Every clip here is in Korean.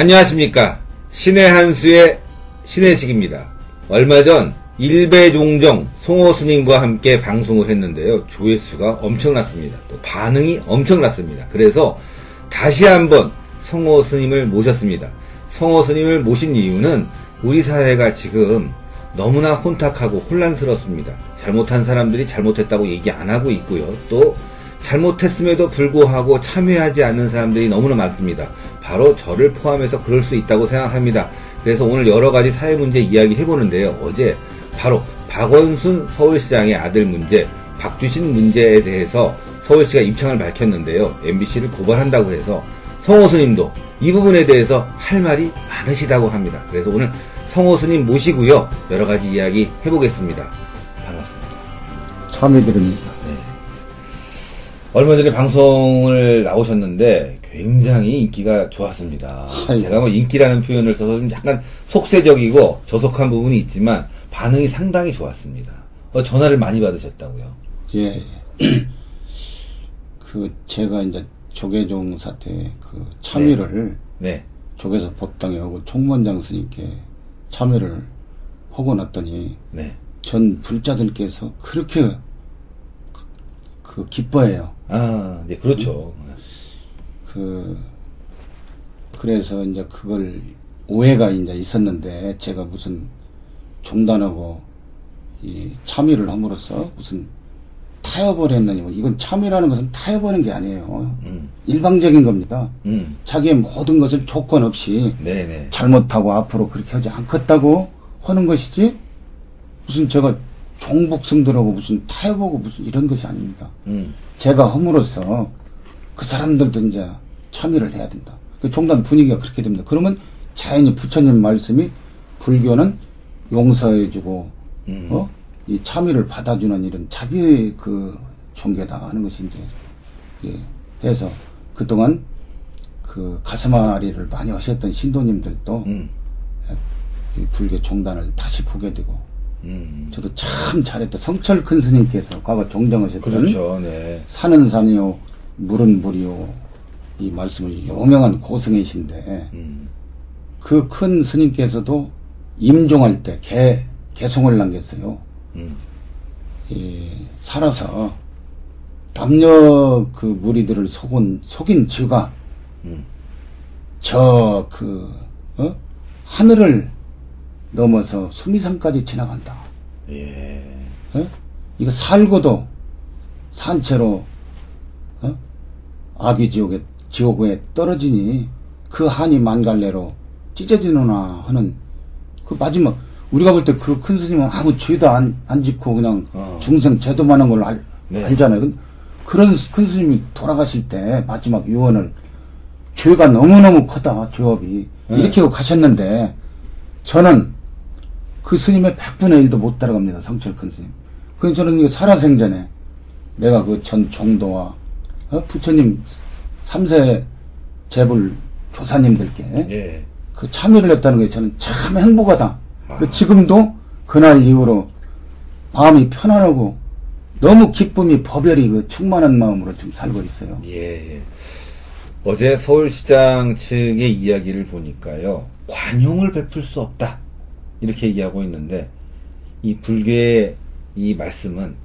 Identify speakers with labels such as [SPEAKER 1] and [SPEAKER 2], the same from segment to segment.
[SPEAKER 1] 안녕하십니까. 신의 한수의 신혜식입니다. 얼마 전 일배종정 송호 스님과 함께 방송을 했는데요. 조회수가 엄청났습니다. 또 반응이 엄청났습니다. 그래서 다시 한번 성호 스님을 모셨습니다. 성호 스님을 모신 이유는 우리 사회가 지금 너무나 혼탁하고 혼란스럽습니다. 잘못한 사람들이 잘못했다고 얘기 안 하고 있고요. 또 잘못했음에도 불구하고 참여하지 않는 사람들이 너무나 많습니다. 바로 저를 포함해서 그럴 수 있다고 생각합니다. 그래서 오늘 여러 가지 사회 문제 이야기 해보는데요. 어제 바로 박원순 서울시장의 아들 문제, 박주신 문제에 대해서 서울시가 입장을 밝혔는데요. MBC를 고발한다고 해서 성호스님도 이 부분에 대해서 할 말이 많으시다고 합니다. 그래서 오늘 성호스님 모시고요. 여러 가지 이야기 해보겠습니다. 반갑습니다.
[SPEAKER 2] 참여드립니다.
[SPEAKER 1] 얼마 전에 방송을 나오셨는데 굉장히 인기가 좋았습니다.
[SPEAKER 2] 아이고.
[SPEAKER 1] 제가 뭐 인기라는 표현을 써서 좀 약간 속세적이고 저속한 부분이 있지만 반응이 상당히 좋았습니다. 어, 전화를 많이 받으셨다고요?
[SPEAKER 2] 예. 그 제가 이제 조계종 사태 그 참여를
[SPEAKER 1] 네.
[SPEAKER 2] 조계사 법당에 하고 총무원장 스님께 참여를 하고 났더니
[SPEAKER 1] 네.
[SPEAKER 2] 전 불자들께서 그렇게 그, 그 기뻐해요.
[SPEAKER 1] 아, 네, 그렇죠.
[SPEAKER 2] 그 그래서 이제 그걸 오해가 이제 있었는데 제가 무슨 종단하고 이 참여를 함으로써 무슨 타협을 했느니 뭐 이건 참여라는 것은 타협하는 게 아니에요.
[SPEAKER 1] 음,
[SPEAKER 2] 일방적인 겁니다.
[SPEAKER 1] 음,
[SPEAKER 2] 자기의 모든 것을 조건 없이
[SPEAKER 1] 네네.
[SPEAKER 2] 잘못하고 앞으로 그렇게 하지 않겠다고 하는 것이지 무슨 제가 종북승들하고 무슨 타협하고 무슨 이런 것이 아닙니다.
[SPEAKER 1] 음,
[SPEAKER 2] 제가 함으로써 그 사람들도 이제 참여를 해야 된다. 그 종단 분위기가 그렇게 됩니다. 그러면 자연히 부처님 말씀이 불교는 용서해주고
[SPEAKER 1] 음.
[SPEAKER 2] 어? 이 참여를 받아주는 이런 자비의 그 종교다 하는 것이 이제 예, 해서 그동안 그 가슴앓이를 많이 하셨던 신도님들도
[SPEAKER 1] 음,
[SPEAKER 2] 이 불교 종단을 다시 보게 되고
[SPEAKER 1] 음.
[SPEAKER 2] 저도 참 잘했다. 성철 큰 스님께서 과거 종정하셨던
[SPEAKER 1] 그렇죠, 네.
[SPEAKER 2] 산은 산이요 물은 물이요 이 말씀을 유명한 고승이신데
[SPEAKER 1] 음,
[SPEAKER 2] 그큰 스님께서도 임종할 때 개, 개송을 남겼어요.
[SPEAKER 1] 음,
[SPEAKER 2] 이 살아서 남녀 그 무리들을 속은 속인 죄가
[SPEAKER 1] 음.
[SPEAKER 2] 저그 어? 하늘을 넘어서 수미산까지 지나간다.
[SPEAKER 1] 예.
[SPEAKER 2] 어? 이거 살고도 산채로 어? 아기 지옥에 지옥에 떨어지니 그 한이 만갈래로 찢어지느나 하는 그 마지막 우리가 볼 때 그 큰 스님은 아무 죄도 안, 안 짓고 그냥
[SPEAKER 1] 어.
[SPEAKER 2] 중생 제도만 한걸 알,
[SPEAKER 1] 네.
[SPEAKER 2] 알잖아요. 근- 그런 큰 스님이 돌아가실 때 마지막 유언을 죄가 너무너무 크다 죄업이
[SPEAKER 1] 네.
[SPEAKER 2] 이렇게 하고 가셨는데 저는 그 스님의 100분의 1도 못 따라갑니다. 성철 큰 스님. 그래서 저는 이거 살아생전에 내가 그전 종도와 어? 부처님 3세 재불 조사님들께
[SPEAKER 1] 예.
[SPEAKER 2] 그 참여를 했다는 게 저는 참 행복하다.
[SPEAKER 1] 아.
[SPEAKER 2] 지금도 그날 이후로 마음이 편안하고 너무 기쁨이 버별이 그 충만한 마음으로 지금 살고 있어요.
[SPEAKER 1] 예, 예. 어제 서울시장 측의 이야기를 보니까요, 관용을 베풀 수 없다. 이렇게 얘기하고 있는데, 이 불교의 이 말씀은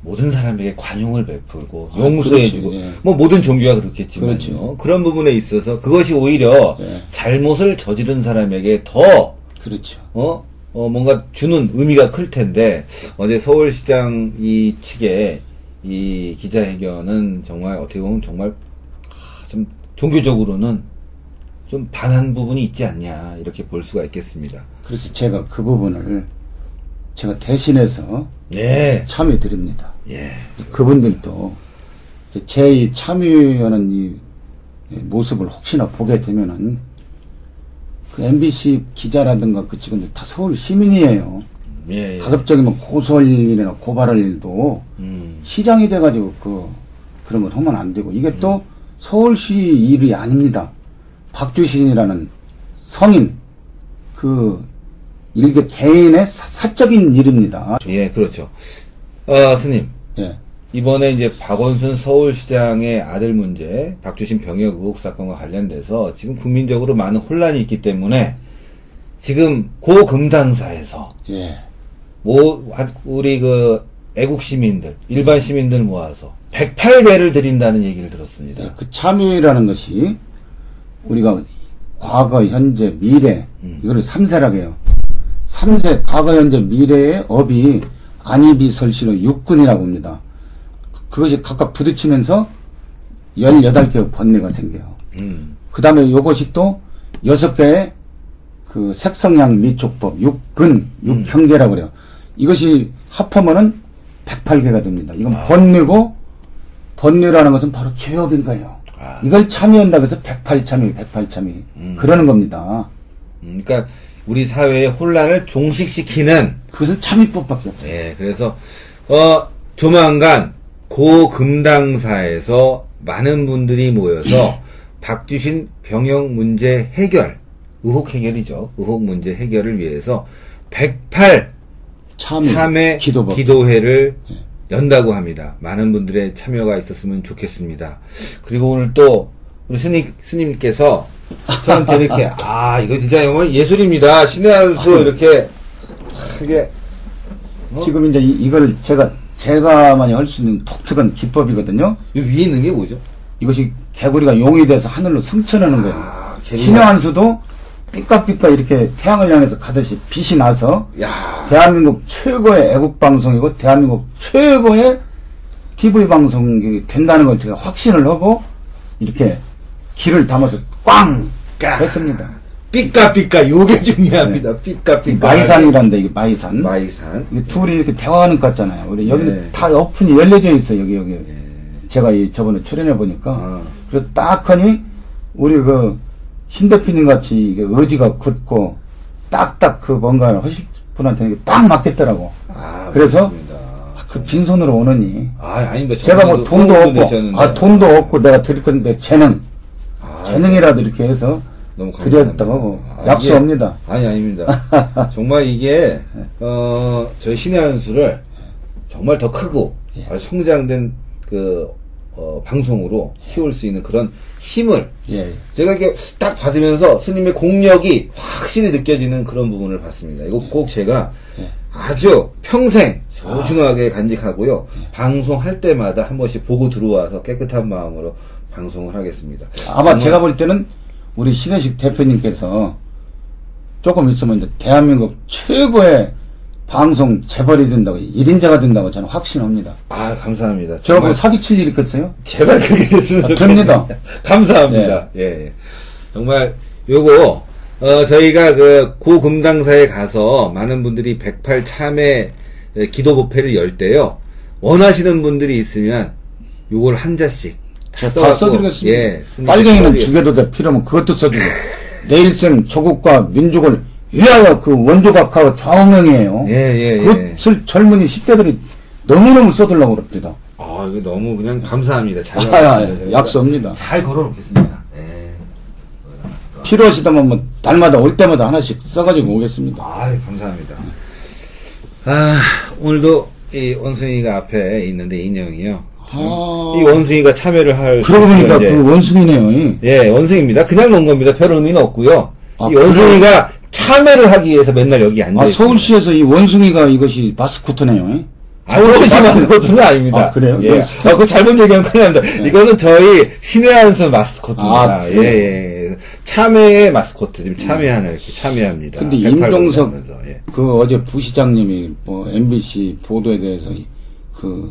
[SPEAKER 1] 모든 사람에게 관용을 베풀고,
[SPEAKER 2] 아,
[SPEAKER 1] 용서해주고,
[SPEAKER 2] 그렇지, 예.
[SPEAKER 1] 뭐 모든 종교가 그렇겠지만요.
[SPEAKER 2] 그렇지.
[SPEAKER 1] 그런 부분에 있어서 그것이 오히려
[SPEAKER 2] 예.
[SPEAKER 1] 잘못을 저지른 사람에게 더
[SPEAKER 2] 그렇죠.
[SPEAKER 1] 어? 어, 뭔가 주는 의미가 클 텐데, 어제 서울시장 이 측의 이 기자회견은 정말 어떻게 보면 정말 아, 좀 종교적으로는 좀 반한 부분이 있지 않냐, 이렇게 볼 수가 있겠습니다.
[SPEAKER 2] 그래서 제가 그 부분을 제가 대신해서
[SPEAKER 1] 예,
[SPEAKER 2] 참여 드립니다.
[SPEAKER 1] 예,
[SPEAKER 2] 그분들도 제이 참여하는 이 모습을 혹시나 보게 되면은 그 MBC 기자라든가 그 직원들 다 서울 시민이에요.
[SPEAKER 1] 예, 예.
[SPEAKER 2] 가급적이면 고소할 일이나 고발할 일도
[SPEAKER 1] 음,
[SPEAKER 2] 시장이 돼가지고 그 그런 걸 하면 안 되고 이게 또 서울시 일이 아닙니다. 박주신이라는 성인 그 일개 개인의 사, 사적인 일입니다.
[SPEAKER 1] 예, 그렇죠. 어, 스님,
[SPEAKER 2] 예.
[SPEAKER 1] 이번에 이제 박원순 서울시장의 아들 문제, 박주신 병역 의혹 사건과 관련돼서 지금 국민적으로 많은 혼란이 있기 때문에 지금 고금당사에서
[SPEAKER 2] 예.
[SPEAKER 1] 모 우리 그 애국 시민들, 일반 시민들 모아서 108배를 드린다는 얘기를 들었습니다.
[SPEAKER 2] 예, 그 참여라는 것이 우리가 과거, 현재, 미래 이거를 삼세라고 해요. 삼세 과거, 현재, 미래의 업이 안입이 설시로 육군이라고 합니다. 그- 그것이 각각 부딪히면서 18개의 번뇌가 생겨요.
[SPEAKER 1] 음.
[SPEAKER 2] 그 다음에 요것이 또 여섯 개의 그 색성량 미촉법, 육근, 육형제라고 그래요. 이것이 합하면은 108개가 됩니다. 이건 번뇌고, 번뇌라는 것은 바로 죄업인 거예요.
[SPEAKER 1] 아.
[SPEAKER 2] 이걸 참여한다고 해서 108참여, 108참여. 그러는 겁니다.
[SPEAKER 1] 음, 그러니까 우리 사회의 혼란을 종식시키는
[SPEAKER 2] 그것은 참여법밖에 없어요.
[SPEAKER 1] 예, 그래서 어 조만간 고금당사에서 많은 분들이 모여서 박주신 병역 문제 해결, 의혹 해결이죠. 의혹 문제 해결을 위해서 108
[SPEAKER 2] 참여,
[SPEAKER 1] 참회
[SPEAKER 2] 기도법.
[SPEAKER 1] 기도회를 연다고 합니다. 많은 분들의 참여가 있었으면 좋겠습니다. 그리고 오늘 또 우리 스님 스님께서 저한테 이렇게 아 이거 진짜 정말 예술입니다. 신의 한 수 이렇게 이게
[SPEAKER 2] 지금 이제 이, 이걸 제가, 제가만이 할 수 있는 독특한 기법이거든요.
[SPEAKER 1] 이 위에 있는 게 뭐죠?
[SPEAKER 2] 이것이 개구리가 용이 돼서 하늘로 승천하는 거예요.
[SPEAKER 1] 아, 개구리가-
[SPEAKER 2] 신의 한수도 삐까삐까 이렇게 태양을 향해서 가듯이 빛이 나서
[SPEAKER 1] 야,
[SPEAKER 2] 대한민국 최고의 애국 방송이고 대한민국 최고의 TV 방송이 된다는 걸 제가 확신을 하고 이렇게 길을 담아서 꽝 했습니다.
[SPEAKER 1] 삐까삐까 요게 중요합니다. 삐까삐까.
[SPEAKER 2] 마이산이란데 이게 마이산.
[SPEAKER 1] 마이산.
[SPEAKER 2] 이게 둘이 이렇게 대화하는 것 같잖아요. 우리 여기는
[SPEAKER 1] 네.
[SPEAKER 2] 다 오픈이 열려져 있어 여기 여기. 제가 이 저번에 출연해 보니까
[SPEAKER 1] 아.
[SPEAKER 2] 그래서 딱 하니 우리 그 신 대표님 같이 이게 의지가 굳고 딱딱 그 뭔가를 하실 분한테는 이게 딱 맞겠더라고.
[SPEAKER 1] 아,
[SPEAKER 2] 그래서
[SPEAKER 1] 그렇습니다.
[SPEAKER 2] 그 빈손으로 오느니
[SPEAKER 1] 아, 아닙니다.
[SPEAKER 2] 제가 뭐 돈도 없고. 아 돈도 없고 내가 드릴 건데
[SPEAKER 1] 아,
[SPEAKER 2] 재능이라도 이렇게 해서
[SPEAKER 1] 너무.
[SPEAKER 2] 드렸다고
[SPEAKER 1] 아,
[SPEAKER 2] 약속합니다.
[SPEAKER 1] 이게- 아니 아닙니다. 정말 이게 어 저희 신의 한수를 정말 더 크고
[SPEAKER 2] 예.
[SPEAKER 1] 성장된 그 어, 방송으로 키울 수 있는 그런 힘을
[SPEAKER 2] 예.
[SPEAKER 1] 제가 이렇게 딱 받으면서 스님의 공력이 확실히 느껴지는 그런 부분을 봤습니다. 이거 꼭 제가
[SPEAKER 2] 예.
[SPEAKER 1] 아주 평생 소중하게 간직하고요. 방송할 때마다 한 번씩 보고 들어와서 깨끗한 마음으로 방송을 하겠습니다.
[SPEAKER 2] 아마
[SPEAKER 1] 정말
[SPEAKER 2] 제가 볼 때는 우리 신혜식 대표님께서 조금 있으면 이제 대한민국 최고의 방송 재벌이 된다고, 1인자가 된다고 저는 확신합니다.
[SPEAKER 1] 아 감사합니다.
[SPEAKER 2] 저하고 사기칠 일 있겠어요?
[SPEAKER 1] 제발 그렇게 됐으면
[SPEAKER 2] 아. 됩니다.
[SPEAKER 1] 감사합니다. 예. 예. 정말 요거 어, 저희가 그 고금당사에 가서 많은 분들이 108 참회 에, 기도 법회를 열 때요. 원하시는 분들이 있으면 요걸 한 자씩 써갖고
[SPEAKER 2] 써드리겠습니다.
[SPEAKER 1] 예,
[SPEAKER 2] 빨갱이는. 죽여도 돼. 필요하면 그것도 써주고. 내일생 조국과 민족을 위하여 그 원조각하고 좌우명이에요.
[SPEAKER 1] 예, 예, 예.
[SPEAKER 2] 그것을 젊은이 10대들이 너무너무 써들라고 그럽니다.
[SPEAKER 1] 아, 이거 너무 그냥 감사합니다. 잘
[SPEAKER 2] 아, 아.
[SPEAKER 1] 저희가
[SPEAKER 2] 약속합니다.
[SPEAKER 1] 잘 걸어놓겠습니다. 예.
[SPEAKER 2] 필요하시다면 뭐 날마다 올 때마다 하나씩 써가지고 오겠습니다.
[SPEAKER 1] 아, 감사합니다. 아, 오늘도 이 원숭이가 앞에 있는데 인형이요.
[SPEAKER 2] 아.
[SPEAKER 1] 이 원숭이가 참여를 할.
[SPEAKER 2] 그러고
[SPEAKER 1] 수
[SPEAKER 2] 보니까 그 원숭이네요.
[SPEAKER 1] 예, 원숭이입니다. 그냥 놓은 겁니다. 별 의미는 없고요.
[SPEAKER 2] 아,
[SPEAKER 1] 이 원숭이가 참여를 하기 위해서 맨날 여기 앉아
[SPEAKER 2] 아. 서울시에서 이 원숭이가 이것이 마스코트네요.
[SPEAKER 1] 아, 서울시 마스코트는 아닙니다.
[SPEAKER 2] 아, 그래요?
[SPEAKER 1] 예.
[SPEAKER 2] 그
[SPEAKER 1] 아, 그 잘못 얘기하면 큰일 납니다. 이거는 저희 신의 한수 마스코트입니다.
[SPEAKER 2] 아,
[SPEAKER 1] 예? 예. 참여의 마스코트. 지금 참여하는 이렇게 참여합니다.
[SPEAKER 2] 근데
[SPEAKER 1] 108
[SPEAKER 2] 임종석
[SPEAKER 1] 예.
[SPEAKER 2] 그 어제 부시장님이 뭐 MBC 보도에 대해서 이- 그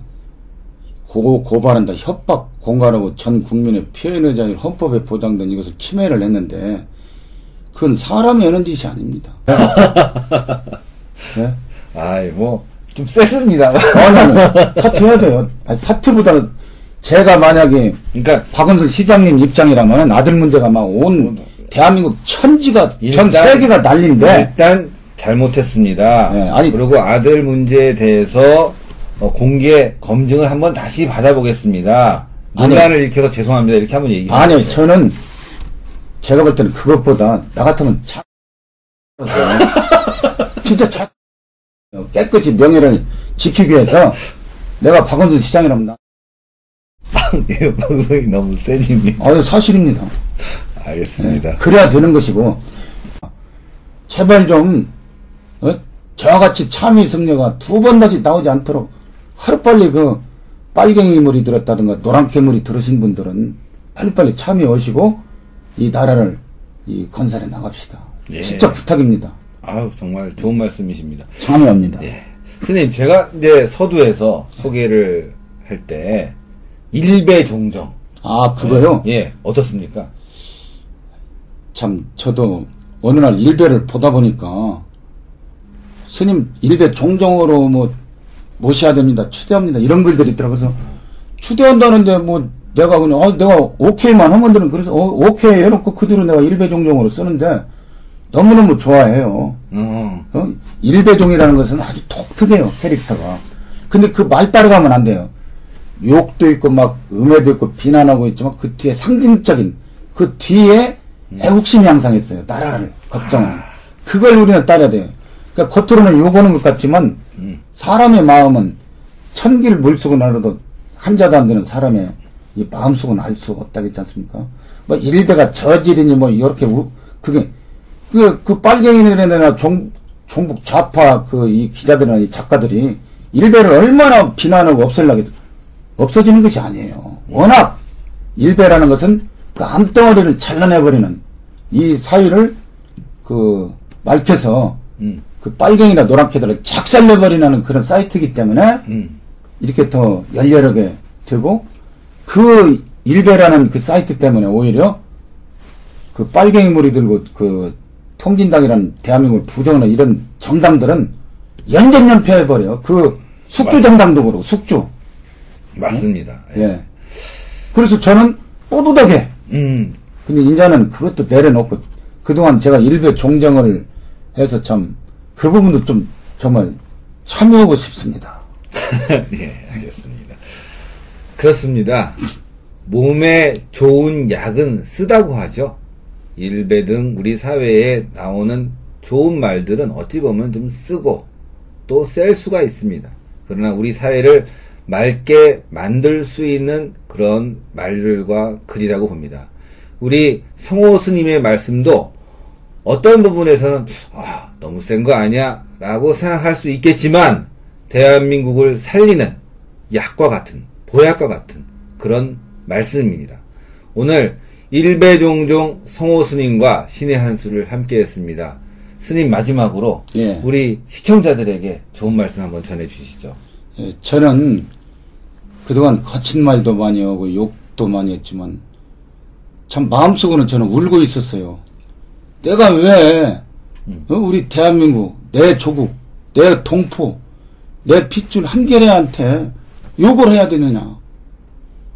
[SPEAKER 2] 고, 고발한다 협박 공갈하고 전 국민의 표현의 자유를 헌법에 보장된 이것을 침해를 했는데 그건 사람이 하는 짓이 아닙니다. 네?
[SPEAKER 1] 아이, 뭐, 좀 셌습니다.
[SPEAKER 2] 아니, 사퇴해야 돼요. 아니, 사퇴보다 제가 만약에
[SPEAKER 1] 그러니까,
[SPEAKER 2] 박원순 시장님 입장이라면 아들 문제가 막 온 대한민국 천지가 전
[SPEAKER 1] 일단-
[SPEAKER 2] 세계가 난린데
[SPEAKER 1] 일단 잘못했습니다.
[SPEAKER 2] 네, 아니-
[SPEAKER 1] 그리고 아들 문제에 대해서 어, 공개 검증을 한번 다시 받아보겠습니다. 논란을 일으켜서 죄송합니다. 이렇게 한번 얘기해요.
[SPEAKER 2] 아니요, 저는 제가 볼 때는 그것보다 나 같으면 자 진짜 자 깨끗이 명예를 지키기 위해서 내가 박원순 시장이랍니다.
[SPEAKER 1] 예, 방송이 너무 세집니다.
[SPEAKER 2] 아, 사실입니다.
[SPEAKER 1] 알겠습니다.
[SPEAKER 2] 그래야 되는 것이고 제발 좀 어? 저와 같이 참의 성녀가 두 번 다시 나오지 않도록 하루빨리 그 빨갱이 물이 들었다든가 노란 괴물이 들으신 분들은 빨리빨리 참여 오시고 이 나라를 이 건설해 나갑시다.
[SPEAKER 1] 예.
[SPEAKER 2] 진짜 부탁입니다.
[SPEAKER 1] 아우, 정말 좋은 말씀이십니다.
[SPEAKER 2] 참여합니다.
[SPEAKER 1] 예. 스님, 제가 이제 서두에서 소개를 할 때, 일배 종정.
[SPEAKER 2] 아 그거요?
[SPEAKER 1] 예, 어떻습니까?
[SPEAKER 2] 참 저도 어느 날 일배를 보다 보니까 스님 일배 종종으로 뭐 모셔야 됩니다. 추대합니다. 이런 글들이 있더라고요. 그래서 추대한다는데 뭐 내가 그냥 아 내가 오케이만 하면들은 그래서 어, 오케이 해놓고 그 뒤로 내가 일배 종종으로 쓰는데 너무너무 좋아해요.
[SPEAKER 1] 어,
[SPEAKER 2] 어? 일배종이라는 것은 아주 독특해요 캐릭터가. 근데 그 말 따라가면 안 돼요. 욕도 있고 막 음해도 있고 비난하고 있지만 그 뒤에 상징적인 그 뒤에 애국심이 향상했어요 나라를. 걱정하는 그걸 우리는 따라야 돼요. 그러니까 겉으로는 욕하는 것 같지만
[SPEAKER 1] 음.
[SPEAKER 2] 사람의 마음은 천길 물속은 알아도 한자도 안 되는 사람의 이 마음속은 알 수 없다겠지 않습니까? 뭐 일배가 저질이니 뭐 이렇게 우, 그게 그, 그 빨갱이들이나 종, 종북 좌파 그 이 기자들이나 이 작가들이 일배를 얼마나 비난하고 없애려고 없어지는 것이 아니에요. 워낙 일배라는 것은 그 암덩어리를 잘라내버리는 이 사회를 그 밝혀서
[SPEAKER 1] 음,
[SPEAKER 2] 그 빨갱이나 노란캐들을 작살내버리는 그런 사이트이기 때문에
[SPEAKER 1] 음,
[SPEAKER 2] 이렇게 더 열렬하게 되고 그 일베라는 그 사이트 때문에 오히려 그 빨갱이 물이 들고 그 통진당이라는 대한민국을 부정하는 이런 정당들은 연전연패해버려. 그 숙주 정당도 그렇고 숙주.
[SPEAKER 1] 맞습니다. 예.
[SPEAKER 2] 예. 그래서 저는 뿌듯하게
[SPEAKER 1] 음,
[SPEAKER 2] 근데 인자는 그것도 내려놓고 그동안 제가 일베 종정을 해서 참 그 부분도 좀 정말 참여하고 싶습니다.
[SPEAKER 1] 예, 알겠습니다. 그렇습니다. 몸에 좋은 약은 쓰다고 하죠. 일배 등 우리 사회에 나오는 좋은 말들은 어찌 보면 좀 쓰고 또셀 수가 있습니다. 그러나 우리 사회를 맑게 만들 수 있는 그런 말들과 글이라고 봅니다. 우리 성호 스님의 말씀도 어떤 부분에서는 아, 너무 센 거 아니야? 라고 생각할 수 있겠지만 대한민국을 살리는 약과 같은 보약과 같은 그런 말씀입니다. 오늘 일배종종 성호 스님과 신의 한수를 함께 했습니다. 스님 마지막으로
[SPEAKER 2] 예.
[SPEAKER 1] 우리 시청자들에게 좋은 말씀 한번 전해 주시죠.
[SPEAKER 2] 예, 저는 그동안 거친 말도 많이 하고 욕도 많이 했지만 참 마음속으로는 저는 울고 있었어요. 내가 왜 어, 우리 대한민국, 내 조국, 내 동포, 내 핏줄 한계래한테 욕을 해야 되느냐.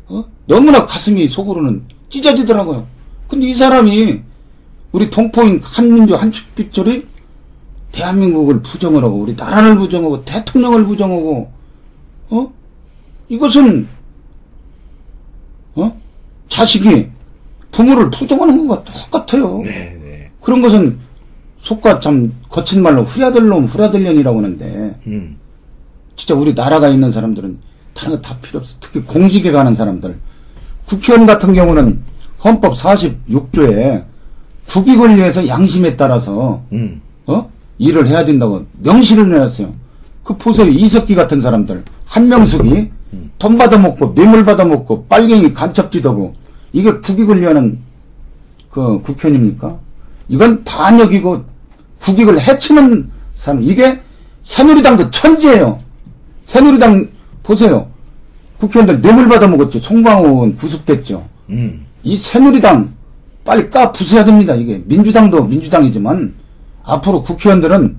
[SPEAKER 2] 어? 너무나 가슴이 속으로는 찢어지더라고요. 근데 이 사람이 우리 동포인 한민족 한핏줄이 대한민국을 부정을 하고 우리 나라를 부정하고 대통령을 부정하고 어? 이것은 어? 자식이 부모를 부정하는 것과 똑같아요.
[SPEAKER 1] 네, 네.
[SPEAKER 2] 그런 것은 속과 참 거친 말로 후랴들 놈 후랴들년이라고 하는데
[SPEAKER 1] 음,
[SPEAKER 2] 진짜 우리 나라가 있는 사람들은 다른 거 다 필요 없어. 특히 공직에 가는 사람들. 국회의원 같은 경우는 헌법 46조에 국익 을 위해서 양심에 따라서
[SPEAKER 1] 음,
[SPEAKER 2] 어? 일을 해야 된다고 명시를 내놨어요. 그 보세요. 이석기 같은 사람들. 한명숙이 돈 받아먹고 뇌물 받아먹고 빨갱이 간첩지도고 이게 국익을 위하는 그 국회의원입니까? 이건 반역이고 국익을 해치는 사람. 이게 새누리당도 천지예요. 새누리당 보세요. 국회의원들 뇌물 받아먹었죠. 송광호 의원 구속됐죠.
[SPEAKER 1] 음,
[SPEAKER 2] 이 새누리당 빨리 까 부숴야 됩니다. 이게 민주당도 민주당이지만 앞으로 국회의원들은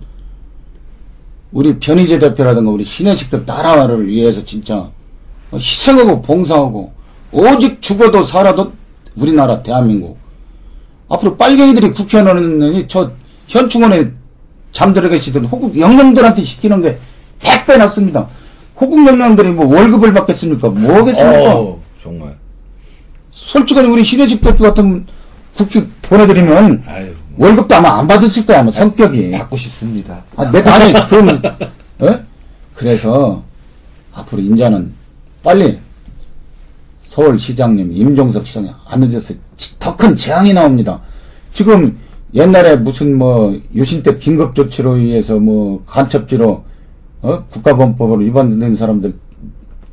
[SPEAKER 2] 우리 변희재 대표라든가 우리 신혜식들 나라를 위해서 진짜 희생하고 봉사하고 오직 죽어도 살아도 우리나라 대한민국 앞으로 빨갱이들이 국회의원은 저 현충원에 잠들어 계시던 호국 영령들한테 시키는 게 100배 낫습니다. 호국 영령들이 뭐 월급을 받겠습니까? 뭐겠습니까?
[SPEAKER 1] 어, 정말.
[SPEAKER 2] 솔직하게 우리 신혜식 대표 같은 국회 보내드리면
[SPEAKER 1] 아유,
[SPEAKER 2] 월급도 아마 안 받으실 거야, 아마 성격이.
[SPEAKER 1] 받고 싶습니다.
[SPEAKER 2] 아, 내가, 아니, 그러면, 어? 그래서, 앞으로 인자는 빨리 서울시장님 임종석 시장님 안 늦어서 더 큰 재앙이 나옵니다. 지금 옛날에 무슨 뭐 유신 때 긴급 조치로 의해서 뭐 간첩지로 어? 국가범법으로 위반된 사람들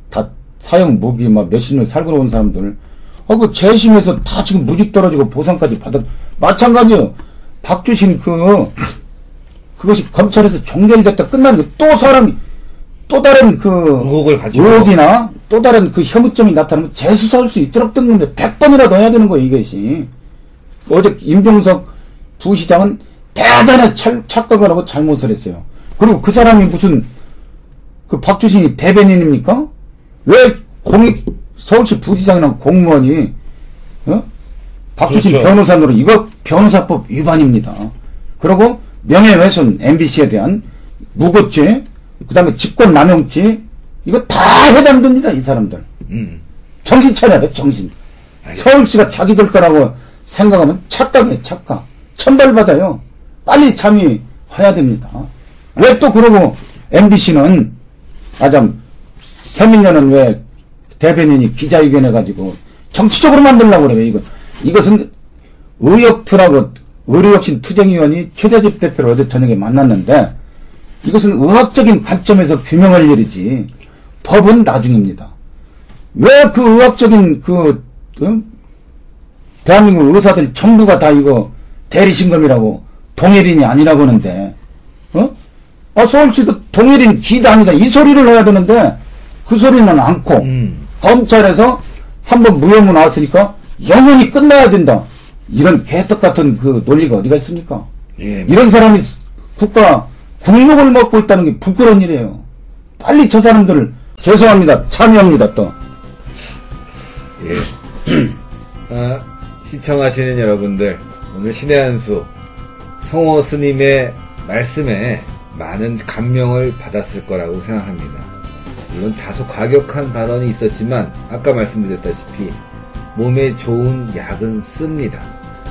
[SPEAKER 2] 다 사형 무기 막 몇십 년 살고 온 사람들 어 그 재심에서 다 지금 무직 떨어지고 보상까지 받아 마찬가지요. 박주신 그 그것이 검찰에서 종결됐다 끝나는 게또 사람이 또 다른 그
[SPEAKER 1] 의혹을 가지고.
[SPEAKER 2] 의혹이나 또 다른 그 혐의점이 나타나면 재수사할 수 있도록 된 건데 100번이라도 해야 되는 거예요 이것이 어제 임종석 부시장은 대단히 찰, 착각을 하고 잘못을 했어요 그리고 그 사람이 무슨 그 박주신이 대변인입니까? 왜 공익 서울시 부시장이랑 공무원이 어? 박주신
[SPEAKER 1] 그렇죠.
[SPEAKER 2] 변호사로 이거 변호사법 위반입니다. 그리고 명예훼손 MBC에 대한 무고죄, 그다음에 직권남용죄 이거 다 해당됩니다 이 사람들.
[SPEAKER 1] 음.
[SPEAKER 2] 정신 차려야 돼 정신.
[SPEAKER 1] 알겠습니다.
[SPEAKER 2] 서울시가 자기들 거라고 생각하면 착각해 착각. 천벌받아요. 빨리 참여해야 됩니다. 왜 또 그러고 MBC는 아참 세민녀는 왜 대변인이 기자회견 해가지고 정치적으로 만들려고 그래요 이거 이것은 의역투라고 의료혁신 투쟁위원이 최대집 대표를 어제 저녁에 만났는데 이것은 의학적인 관점에서 규명할 일이지 법은 나중입니다. 왜 그 의학적인 그 어? 대한민국 의사들 전부가 다 이거 대리신검이라고 동일인이 아니라고 하는데 어? 아 서울시도 동일인 기단이다 이 소리를 해야 되는데 그 소리는 않고
[SPEAKER 1] 음.
[SPEAKER 2] 검찰에서 한번 무혐의 나왔으니까 영원히 끝나야 된다 이런 개떡 같은 그 논리가 어디가 있습니까?
[SPEAKER 1] 예.
[SPEAKER 2] 이런 사람이 국가 국력을 먹고 있다는 게 부끄러운 일이에요. 빨리 저 사람들을 죄송합니다. 참여합니다 또.
[SPEAKER 1] 예. 아, 시청하시는 여러분들, 오늘 신의 한수, 성호 스님의 말씀에 많은 감명을 받았을 거라고 생각합니다. 물론 다소 과격한 발언이 있었지만, 아까 말씀드렸다시피, 몸에 좋은 약은 씁니다.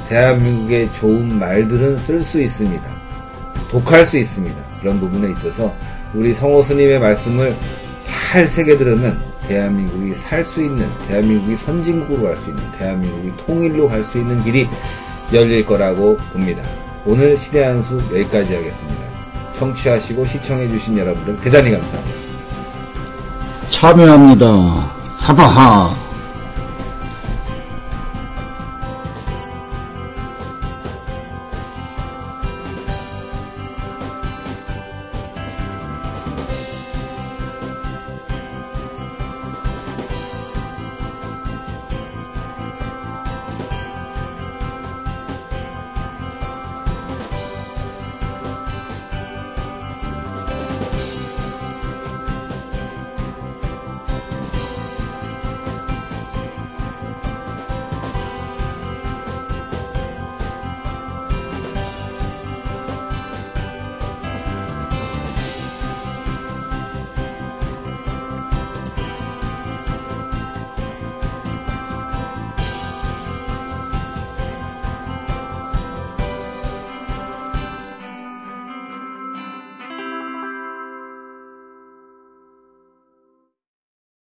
[SPEAKER 1] 대한민국에 좋은 말들은 쓸 수 있습니다. 독할 수 있습니다. 그런 부분에 있어서 우리 성호 스님의 말씀을 잘 새겨 들으면 대한민국이 살 수 있는, 대한민국이 선진국으로 갈 수 있는, 대한민국이 통일로 갈 수 있는 길이 열릴 거라고 봅니다. 오늘 신의 한 수 여기까지 하겠습니다. 청취하시고 시청해주신 여러분들 대단히 감사합니다.
[SPEAKER 2] 참여합니다. 사바하.